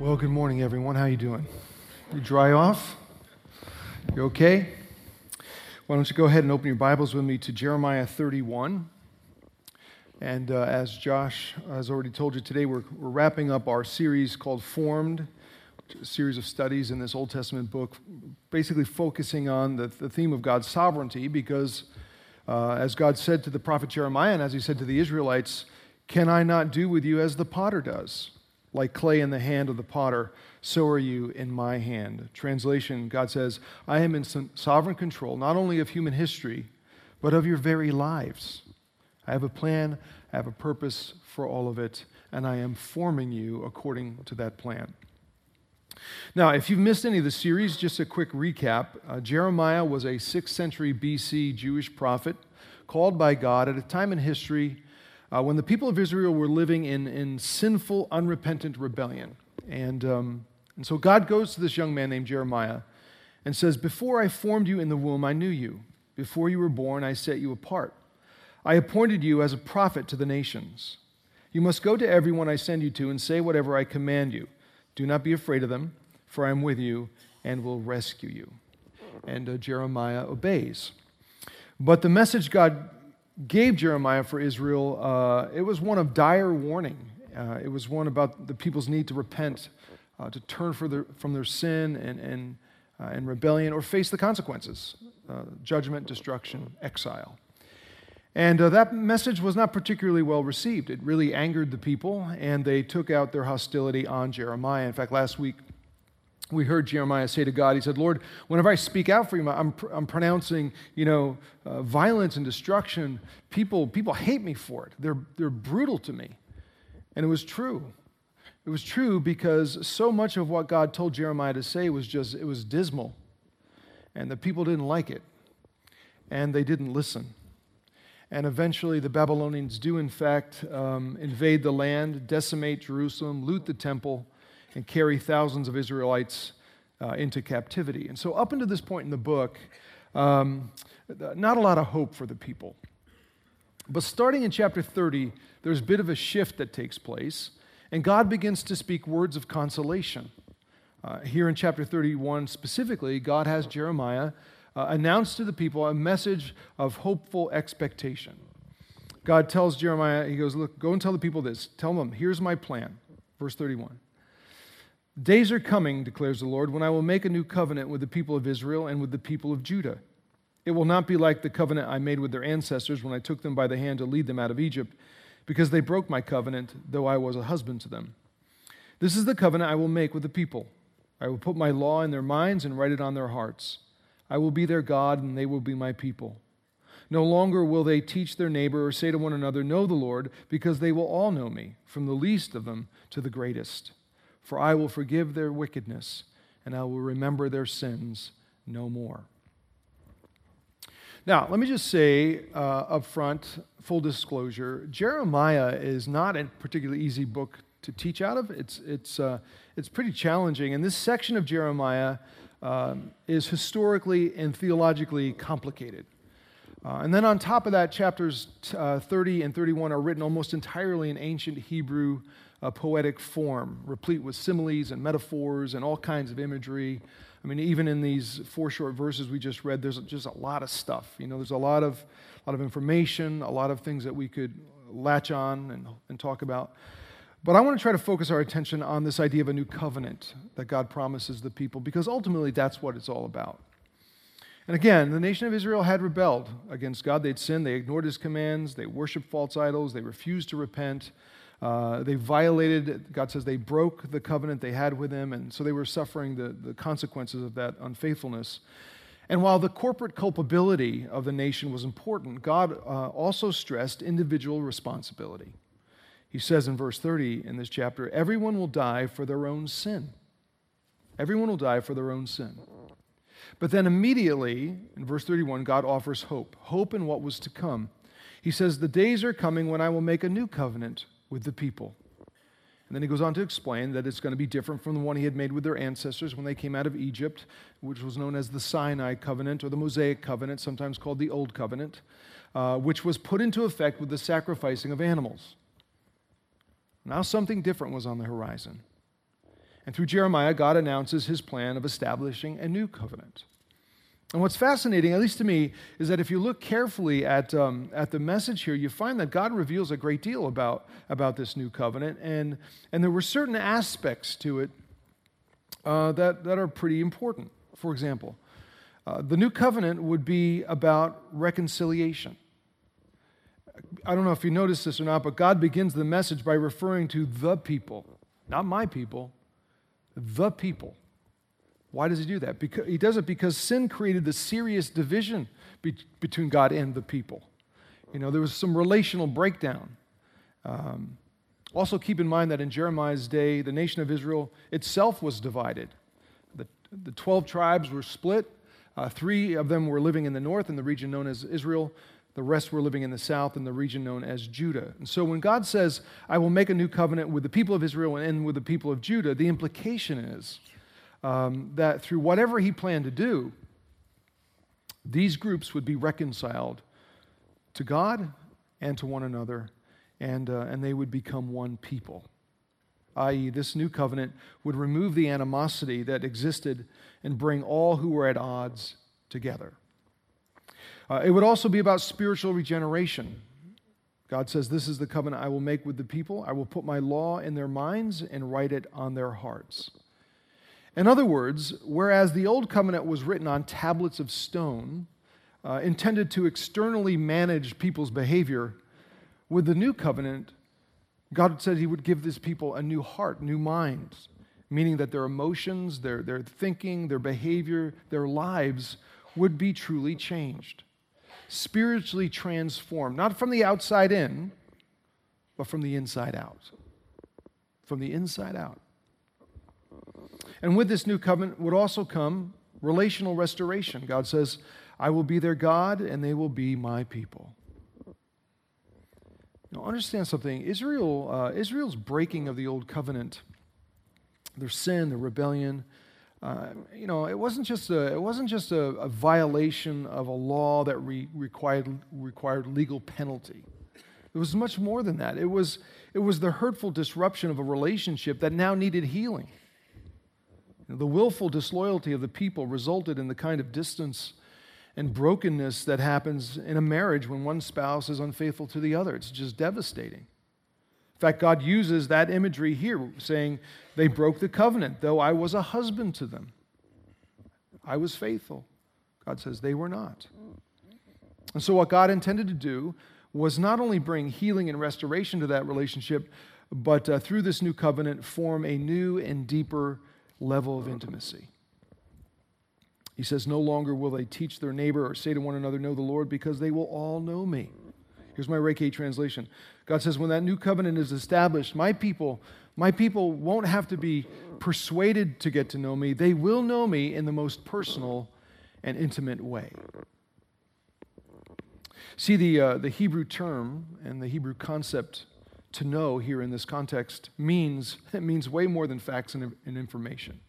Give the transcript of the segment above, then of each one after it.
Well, good morning, everyone. How you doing? You dry off? You okay? Why don't you go ahead and open your Bibles with me to Jeremiah 31. And uh, as Josh has already told you today, we're, we're wrapping up our series called Formed, a series of studies in this Old Testament book, basically focusing on the, the theme of God's sovereignty, because uh, as God said to the prophet Jeremiah, and as he said to the Israelites, Can I not do with you as the potter does? Like clay in the hand of the potter, so are you in my hand. Translation God says, I am in sovereign control, not only of human history, but of your very lives. I have a plan, I have a purpose for all of it, and I am forming you according to that plan. Now, if you've missed any of the series, just a quick recap. Uh, Jeremiah was a 6th century BC Jewish prophet called by God at a time in history uh, when the people of Israel were living in, in sinful, unrepentant rebellion. And, um, and so God goes to this young man named Jeremiah and says, Before I formed you in the womb, I knew you. Before you were born, I set you apart. I appointed you as a prophet to the nations. You must go to everyone I send you to and say whatever I command you. Do not be afraid of them, for I am with you and will rescue you. And uh, Jeremiah obeys. But the message God gave Jeremiah for Israel, uh, it was one of dire warning. Uh, it was one about the people's need to repent, uh, to turn their, from their sin and, and, uh, and rebellion, or face the consequences uh, judgment, destruction, exile. And uh, that message was not particularly well received. It really angered the people, and they took out their hostility on Jeremiah. In fact, last week, we heard Jeremiah say to God, he said, Lord, whenever I speak out for you, I'm, I'm pronouncing, you know, uh, violence and destruction. People, people hate me for it. They're, they're brutal to me. And it was true. It was true because so much of what God told Jeremiah to say was just, it was dismal. And the people didn't like it. And they didn't listen. And eventually, the Babylonians do, in fact, um, invade the land, decimate Jerusalem, loot the temple and carry thousands of Israelites uh, into captivity. And so, up until this point in the book, um, not a lot of hope for the people. But starting in chapter 30, there's a bit of a shift that takes place, and God begins to speak words of consolation. Uh, here in chapter 31 specifically, God has Jeremiah uh, announce to the people a message of hopeful expectation. God tells Jeremiah, He goes, Look, go and tell the people this. Tell them, here's my plan. Verse 31. Days are coming, declares the Lord, when I will make a new covenant with the people of Israel and with the people of Judah. It will not be like the covenant I made with their ancestors when I took them by the hand to lead them out of Egypt, because they broke my covenant, though I was a husband to them. This is the covenant I will make with the people. I will put my law in their minds and write it on their hearts. I will be their God, and they will be my people. No longer will they teach their neighbor or say to one another, Know the Lord, because they will all know me, from the least of them to the greatest. For I will forgive their wickedness, and I will remember their sins no more. Now, let me just say uh, up front, full disclosure, Jeremiah is not a particularly easy book to teach out of. It's, it's, uh, it's pretty challenging. And this section of Jeremiah um, is historically and theologically complicated. Uh, and then on top of that, chapters t- uh, 30 and 31 are written almost entirely in ancient Hebrew a poetic form, replete with similes and metaphors and all kinds of imagery. I mean, even in these four short verses we just read, there's just a lot of stuff. You know, there's a lot of, a lot of information, a lot of things that we could latch on and, and talk about. But I want to try to focus our attention on this idea of a new covenant that God promises the people, because ultimately that's what it's all about. And again, the nation of Israel had rebelled against God. They'd sinned, they ignored his commands, they worshiped false idols, they refused to repent. Uh, they violated, God says they broke the covenant they had with him, and so they were suffering the, the consequences of that unfaithfulness. And while the corporate culpability of the nation was important, God uh, also stressed individual responsibility. He says in verse 30 in this chapter, everyone will die for their own sin. Everyone will die for their own sin. But then immediately, in verse 31, God offers hope hope in what was to come. He says, The days are coming when I will make a new covenant with the people. And then he goes on to explain that it's going to be different from the one he had made with their ancestors when they came out of Egypt, which was known as the Sinai covenant or the Mosaic covenant, sometimes called the Old Covenant, uh, which was put into effect with the sacrificing of animals. Now something different was on the horizon. And through Jeremiah, God announces his plan of establishing a new covenant. And what's fascinating, at least to me, is that if you look carefully at, um, at the message here, you find that God reveals a great deal about, about this new covenant. And, and there were certain aspects to it uh, that, that are pretty important. For example, uh, the new covenant would be about reconciliation. I don't know if you noticed this or not, but God begins the message by referring to the people, not my people, the people. Why does he do that? Because, he does it because sin created the serious division be, between God and the people. You know, there was some relational breakdown. Um, also, keep in mind that in Jeremiah's day, the nation of Israel itself was divided. The, the 12 tribes were split. Uh, three of them were living in the north in the region known as Israel. The rest were living in the south in the region known as Judah. And so when God says, I will make a new covenant with the people of Israel and with the people of Judah, the implication is um, that through whatever he planned to do, these groups would be reconciled to God and to one another, and, uh, and they would become one people. I.e., this new covenant would remove the animosity that existed and bring all who were at odds together. Uh, it would also be about spiritual regeneration. God says, This is the covenant I will make with the people. I will put my law in their minds and write it on their hearts. In other words, whereas the old covenant was written on tablets of stone, uh, intended to externally manage people's behavior, with the new covenant, God said He would give these people a new heart, new minds, meaning that their emotions, their, their thinking, their behavior, their lives would be truly changed spiritually transformed, not from the outside in, but from the inside out. From the inside out. And with this new covenant would also come relational restoration. God says, I will be their God and they will be my people. Now, understand something. Israel, uh, Israel's breaking of the old covenant, their sin, their rebellion, uh, you know, it wasn't just a, it wasn't just a, a violation of a law that re- required, required legal penalty. It was much more than that. It was, it was the hurtful disruption of a relationship that now needed healing. The willful disloyalty of the people resulted in the kind of distance and brokenness that happens in a marriage when one spouse is unfaithful to the other. It's just devastating. In fact, God uses that imagery here, saying, They broke the covenant, though I was a husband to them. I was faithful. God says they were not. And so, what God intended to do was not only bring healing and restoration to that relationship, but uh, through this new covenant, form a new and deeper level of intimacy. He says, No longer will they teach their neighbor or say to one another, Know the Lord, because they will all know me. Here's my Reiki translation. God says, when that new covenant is established, my people, my people won't have to be persuaded to get to know me. They will know me in the most personal and intimate way. See, the, uh, the Hebrew term and the Hebrew concept to know here in this context means, it means way more than facts and, and information.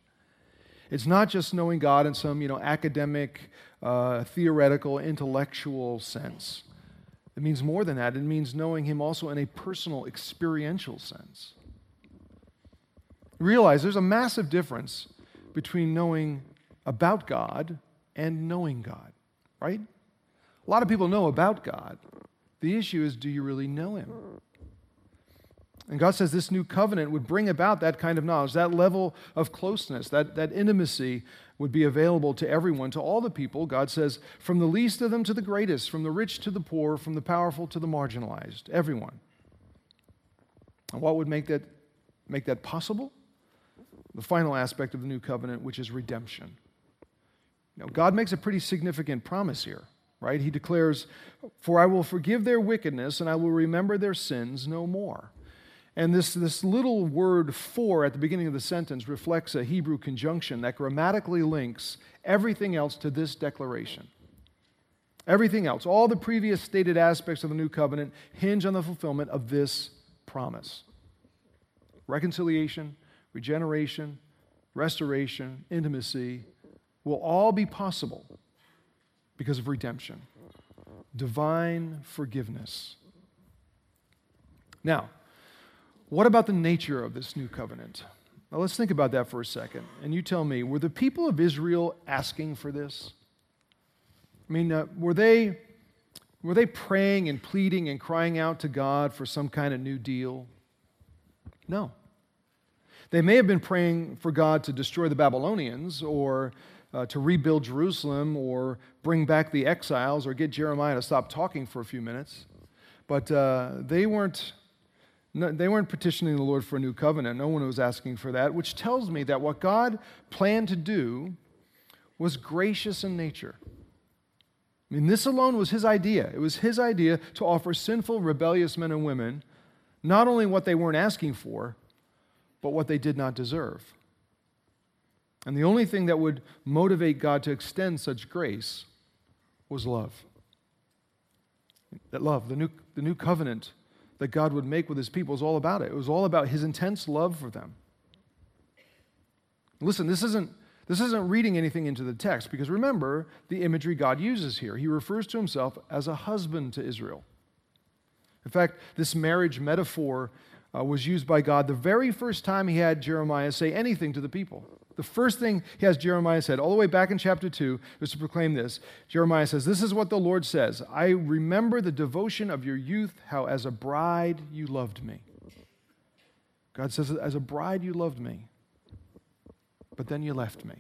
It's not just knowing God in some you know, academic, uh, theoretical, intellectual sense. It means more than that. It means knowing Him also in a personal, experiential sense. Realize there's a massive difference between knowing about God and knowing God, right? A lot of people know about God. The issue is do you really know Him? And God says this new covenant would bring about that kind of knowledge, that level of closeness, that, that intimacy would be available to everyone, to all the people. God says, from the least of them to the greatest, from the rich to the poor, from the powerful to the marginalized, everyone. And what would make that, make that possible? The final aspect of the new covenant, which is redemption. Know, God makes a pretty significant promise here, right? He declares, For I will forgive their wickedness and I will remember their sins no more. And this, this little word for at the beginning of the sentence reflects a Hebrew conjunction that grammatically links everything else to this declaration. Everything else, all the previous stated aspects of the new covenant, hinge on the fulfillment of this promise reconciliation, regeneration, restoration, intimacy will all be possible because of redemption, divine forgiveness. Now, what about the nature of this new covenant? Now let's think about that for a second. And you tell me, were the people of Israel asking for this? I mean, uh, were, they, were they praying and pleading and crying out to God for some kind of new deal? No. They may have been praying for God to destroy the Babylonians or uh, to rebuild Jerusalem or bring back the exiles or get Jeremiah to stop talking for a few minutes. But uh, they weren't no, they weren't petitioning the Lord for a new covenant. No one was asking for that, which tells me that what God planned to do was gracious in nature. I mean, this alone was his idea. It was his idea to offer sinful, rebellious men and women not only what they weren't asking for, but what they did not deserve. And the only thing that would motivate God to extend such grace was love. That love, the new, the new covenant that God would make with his people is all about it. It was all about his intense love for them. Listen, this isn't, this isn't reading anything into the text because remember the imagery God uses here. He refers to himself as a husband to Israel. In fact, this marriage metaphor uh, was used by God the very first time he had Jeremiah say anything to the people. The first thing he has Jeremiah said, all the way back in chapter 2, was to proclaim this. Jeremiah says, This is what the Lord says I remember the devotion of your youth, how as a bride you loved me. God says, As a bride you loved me, but then you left me.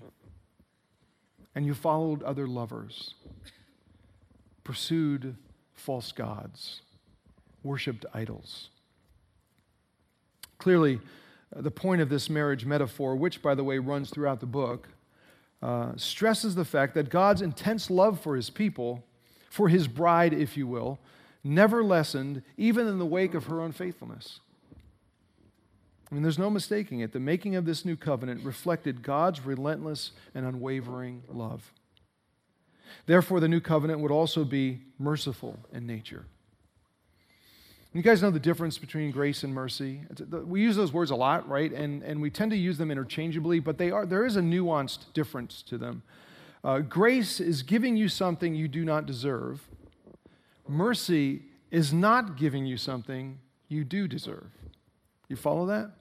And you followed other lovers, pursued false gods, worshiped idols. Clearly, the point of this marriage metaphor, which, by the way, runs throughout the book, uh, stresses the fact that God's intense love for his people, for his bride, if you will, never lessened, even in the wake of her unfaithfulness. I mean, there's no mistaking it. The making of this new covenant reflected God's relentless and unwavering love. Therefore, the new covenant would also be merciful in nature. You guys know the difference between grace and mercy. We use those words a lot, right? And, and we tend to use them interchangeably, but they are, there is a nuanced difference to them. Uh, grace is giving you something you do not deserve, mercy is not giving you something you do deserve. You follow that?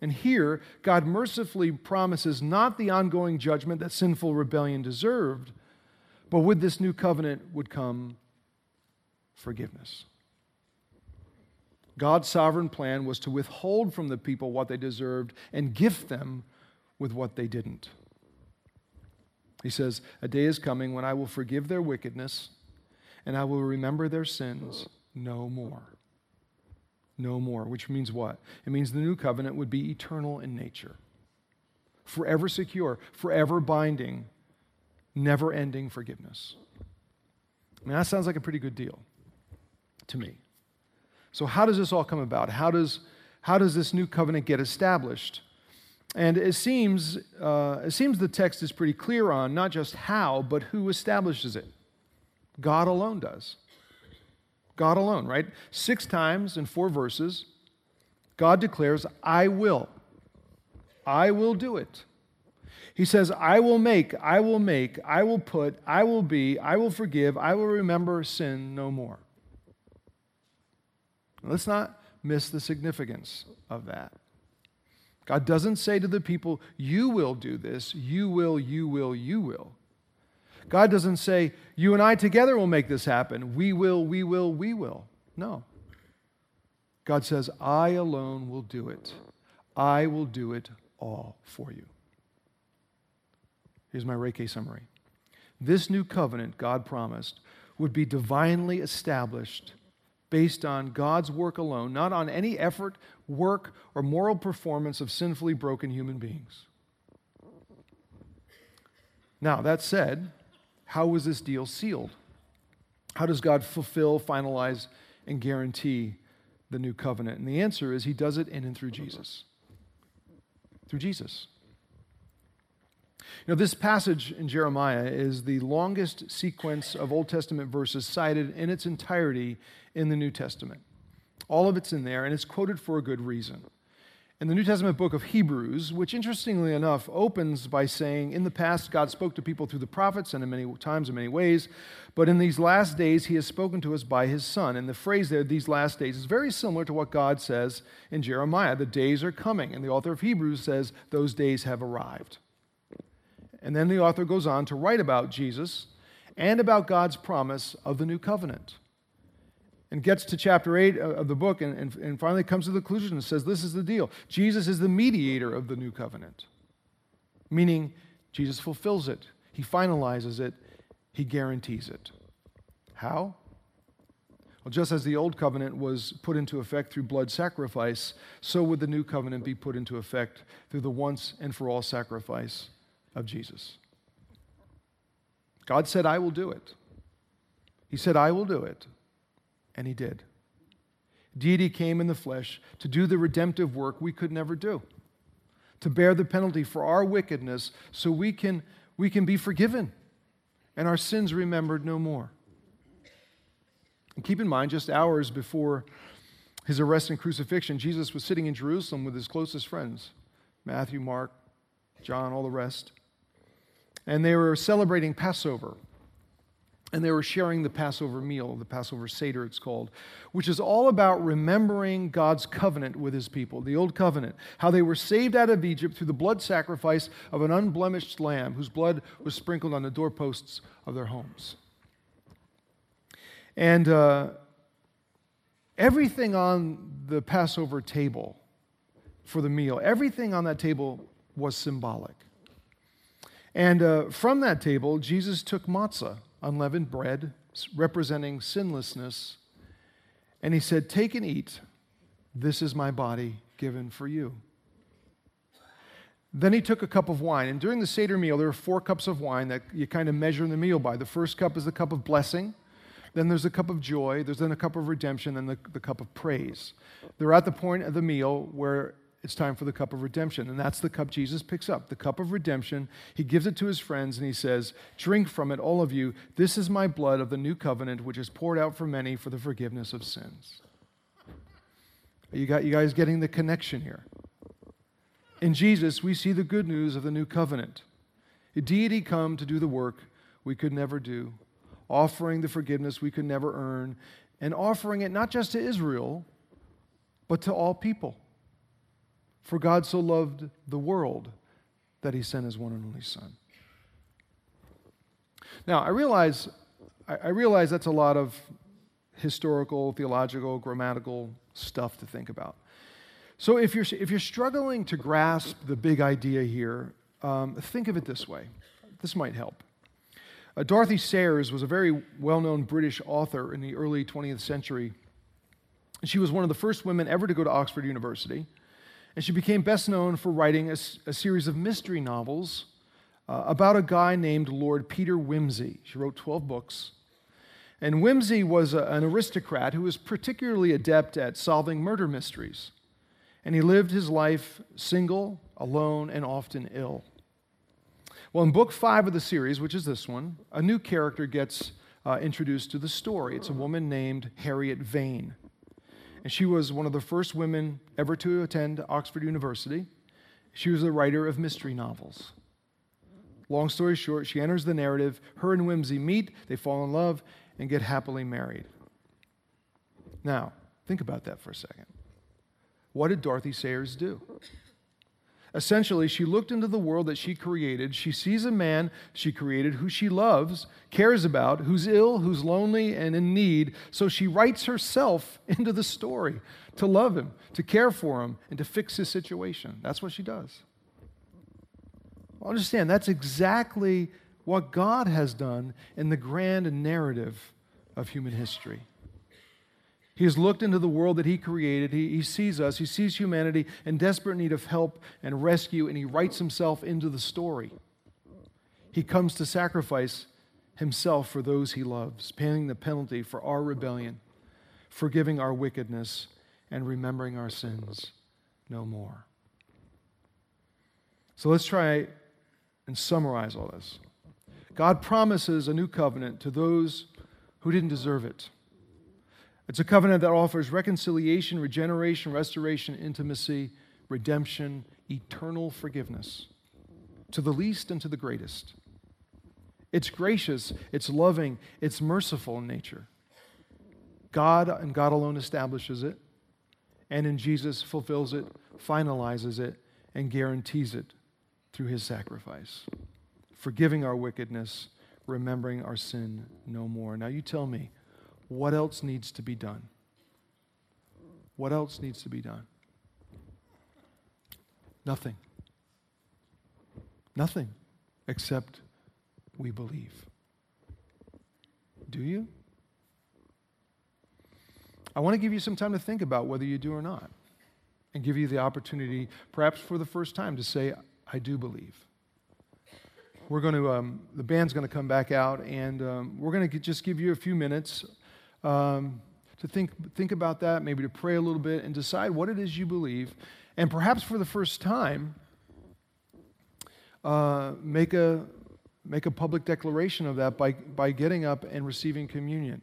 And here, God mercifully promises not the ongoing judgment that sinful rebellion deserved, but with this new covenant would come forgiveness. God's sovereign plan was to withhold from the people what they deserved and gift them with what they didn't. He says, A day is coming when I will forgive their wickedness and I will remember their sins no more. No more, which means what? It means the new covenant would be eternal in nature, forever secure, forever binding, never ending forgiveness. I mean, that sounds like a pretty good deal to me. So, how does this all come about? How does, how does this new covenant get established? And it seems, uh, it seems the text is pretty clear on not just how, but who establishes it. God alone does. God alone, right? Six times in four verses, God declares, I will. I will do it. He says, I will make, I will make, I will put, I will be, I will forgive, I will remember sin no more. Let's not miss the significance of that. God doesn't say to the people, You will do this, you will, you will, you will. God doesn't say, You and I together will make this happen. We will, we will, we will. No. God says, I alone will do it. I will do it all for you. Here's my Reiki summary. This new covenant God promised would be divinely established based on God's work alone, not on any effort, work, or moral performance of sinfully broken human beings. Now, that said, how was this deal sealed? How does God fulfill, finalize, and guarantee the new covenant? And the answer is He does it in and through Jesus. Through Jesus. You know, this passage in Jeremiah is the longest sequence of Old Testament verses cited in its entirety in the New Testament. All of it's in there, and it's quoted for a good reason. in the New Testament book of Hebrews, which interestingly enough opens by saying, In the past, God spoke to people through the prophets and in many times in many ways, but in these last days, He has spoken to us by His Son. And the phrase there, these last days, is very similar to what God says in Jeremiah the days are coming. And the author of Hebrews says, Those days have arrived. And then the author goes on to write about Jesus and about God's promise of the new covenant and gets to chapter 8 of the book and, and, and finally comes to the conclusion and says, This is the deal. Jesus is the mediator of the new covenant, meaning Jesus fulfills it, he finalizes it, he guarantees it. How? Well, just as the old covenant was put into effect through blood sacrifice, so would the new covenant be put into effect through the once and for all sacrifice of Jesus. God said, I will do it. He said, I will do it. And he did. Deity came in the flesh to do the redemptive work we could never do, to bear the penalty for our wickedness so we can, we can be forgiven and our sins remembered no more. And keep in mind, just hours before his arrest and crucifixion, Jesus was sitting in Jerusalem with his closest friends Matthew, Mark, John, all the rest. And they were celebrating Passover and they were sharing the Passover meal, the Passover Seder, it's called, which is all about remembering God's covenant with his people, the old covenant, how they were saved out of Egypt through the blood sacrifice of an unblemished lamb whose blood was sprinkled on the doorposts of their homes. And uh, everything on the Passover table for the meal, everything on that table was symbolic. And uh, from that table, Jesus took matzah unleavened bread representing sinlessness. And he said, Take and eat. This is my body given for you. Then he took a cup of wine. And during the Seder meal, there are four cups of wine that you kind of measure the meal by. The first cup is the cup of blessing. Then there's a cup of joy. There's then a cup of redemption. Then the, the cup of praise. They're at the point of the meal where it's time for the cup of redemption. And that's the cup Jesus picks up, the cup of redemption. He gives it to his friends and he says, Drink from it, all of you. This is my blood of the new covenant, which is poured out for many for the forgiveness of sins. You, got, you guys getting the connection here? In Jesus, we see the good news of the new covenant. A deity come to do the work we could never do, offering the forgiveness we could never earn, and offering it not just to Israel, but to all people. For God so loved the world that he sent his one and only Son. Now, I realize, I realize that's a lot of historical, theological, grammatical stuff to think about. So if you're, if you're struggling to grasp the big idea here, um, think of it this way. This might help. Uh, Dorothy Sayers was a very well known British author in the early 20th century. She was one of the first women ever to go to Oxford University. And she became best known for writing a, a series of mystery novels uh, about a guy named Lord Peter Wimsey. She wrote 12 books. And Wimsey was a, an aristocrat who was particularly adept at solving murder mysteries. And he lived his life single, alone, and often ill. Well, in book five of the series, which is this one, a new character gets uh, introduced to the story. It's a woman named Harriet Vane and she was one of the first women ever to attend Oxford University. She was a writer of mystery novels. Long story short, she enters the narrative. Her and Wimsey meet, they fall in love, and get happily married. Now, think about that for a second. What did Dorothy Sayers do? Essentially, she looked into the world that she created. She sees a man she created who she loves, cares about, who's ill, who's lonely, and in need. So she writes herself into the story to love him, to care for him, and to fix his situation. That's what she does. Understand, that's exactly what God has done in the grand narrative of human history. He has looked into the world that He created. He, he, sees us. He sees humanity in desperate need of help and rescue, and He writes Himself into the story. He comes to sacrifice Himself for those He loves, paying the penalty for our rebellion, forgiving our wickedness, and remembering our sins no more. So let's try and summarize all this. God promises a new covenant to those who didn't deserve it. It's a covenant that offers reconciliation, regeneration, restoration, intimacy, redemption, eternal forgiveness to the least and to the greatest. It's gracious, it's loving, it's merciful in nature. God and God alone establishes it, and in Jesus fulfills it, finalizes it, and guarantees it through his sacrifice, forgiving our wickedness, remembering our sin no more. Now, you tell me, what else needs to be done? What else needs to be done? Nothing. Nothing except we believe. Do you? I want to give you some time to think about whether you do or not, and give you the opportunity, perhaps for the first time, to say, I do believe. We're going to, um, the band's going to come back out, and um, we're going to just give you a few minutes um, to think, think about that, maybe to pray a little bit, and decide what it is you believe. And perhaps for the first time, uh, make, a, make a public declaration of that by, by getting up and receiving communion.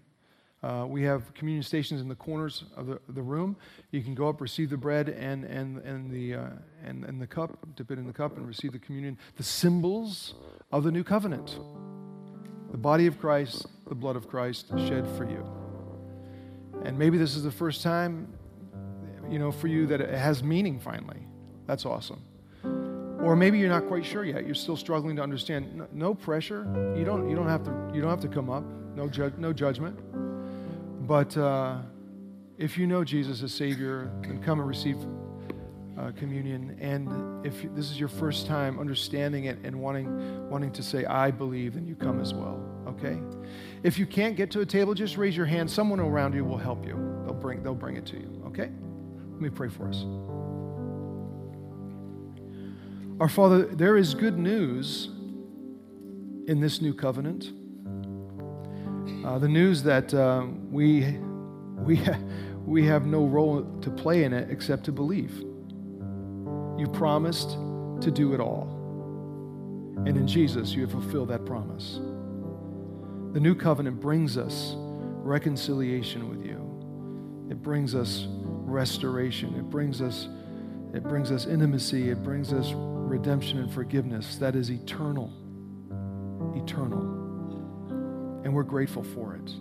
Uh, we have communion stations in the corners of the, the room. You can go up, receive the bread and, and, and, the, uh, and, and the cup, dip it in the cup, and receive the communion. The symbols of the new covenant the body of Christ, the blood of Christ shed for you. And maybe this is the first time, you know, for you that it has meaning finally. That's awesome. Or maybe you're not quite sure yet. You're still struggling to understand. No, pressure. You don't, you don't have to, you don't have to come up. No, ju- no judgment. But uh, if you know Jesus as Savior, then come and receive uh, communion. And if this is your first time understanding it and wanting, wanting to say, I believe, then you come as well. Okay? If you can't get to a table, just raise your hand. Someone around you will help you. They'll bring, they'll bring it to you. Okay? Let me pray for us. Our Father, there is good news in this new covenant. Uh, the news that uh, we, we, ha- we have no role to play in it except to believe. You promised to do it all. And in Jesus, you have fulfilled that promise. The new covenant brings us reconciliation with you. It brings us restoration. It brings us, it brings us intimacy. It brings us redemption and forgiveness that is eternal. Eternal and we're grateful for it.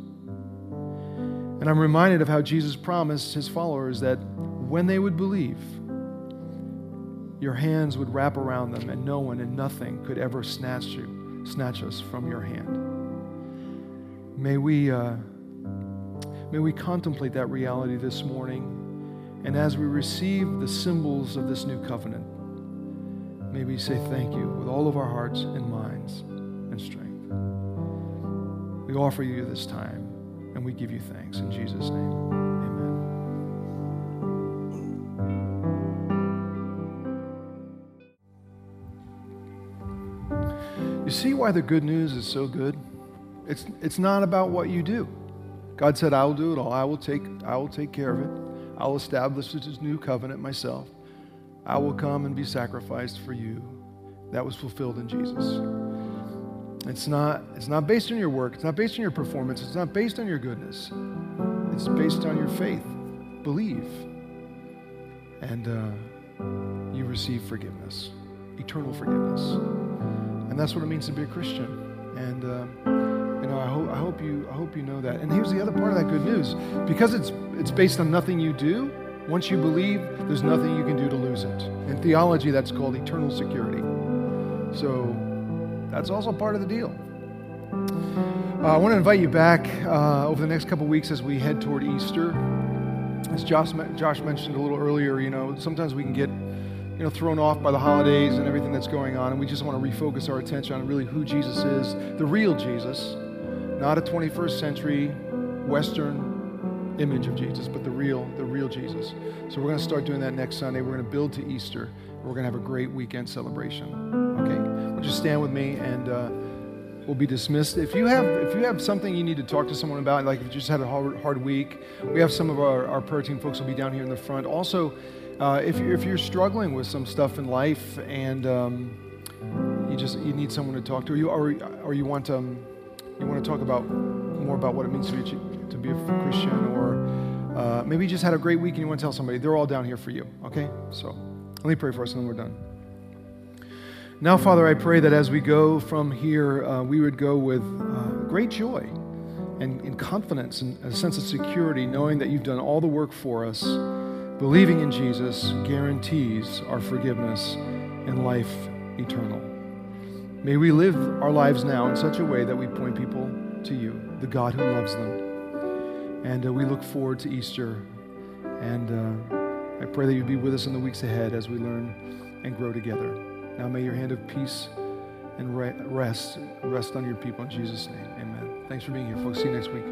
And I'm reminded of how Jesus promised his followers that when they would believe, your hands would wrap around them, and no one and nothing could ever snatch you, snatch us from your hand. May we, uh, may we contemplate that reality this morning, and as we receive the symbols of this new covenant, may we say thank you with all of our hearts and minds and strength. We offer you this time and we give you thanks. In Jesus' name, amen. You see why the good news is so good? It's, it's not about what you do. God said, I will do it all. I will take, I will take care of it. I will establish this new covenant myself. I will come and be sacrificed for you. That was fulfilled in Jesus. It's not, it's not based on your work. It's not based on your performance. It's not based on your goodness. It's based on your faith. Believe. And uh, you receive forgiveness, eternal forgiveness. And that's what it means to be a Christian. And, uh, know, I hope, I, hope you, I hope you know that. And here's the other part of that good news. Because it's, it's based on nothing you do, once you believe, there's nothing you can do to lose it. In theology, that's called eternal security. So, that's also part of the deal. Uh, I want to invite you back uh, over the next couple weeks as we head toward Easter. As Josh, Josh mentioned a little earlier, you know, sometimes we can get you know, thrown off by the holidays and everything that's going on, and we just want to refocus our attention on really who Jesus is, the real Jesus, not a 21st century Western image of Jesus, but the real, the real Jesus. So we're going to start doing that next Sunday. We're going to build to Easter. We're going to have a great weekend celebration. Okay just stand with me and uh, we'll be dismissed. If you have if you have something you need to talk to someone about, like if you just had a hard, hard week, we have some of our, our prayer team folks will be down here in the front. Also, uh, if, you're, if you're struggling with some stuff in life and um, you just you need someone to talk to, or you or, or you want um, you want to talk about more about what it means to be to be a Christian, or uh, maybe you just had a great week and you want to tell somebody, they're all down here for you. Okay, so Let me pray for us and then we're done. Now, Father, I pray that as we go from here, uh, we would go with uh, great joy and, and confidence and a sense of security, knowing that you've done all the work for us. Believing in Jesus guarantees our forgiveness and life eternal. May we live our lives now in such a way that we point people to you, the God who loves them. And uh, we look forward to Easter. And uh, I pray that you'd be with us in the weeks ahead as we learn and grow together. Now may your hand of peace and rest rest on your people in Jesus' name. Amen. Thanks for being here, folks. See you next week.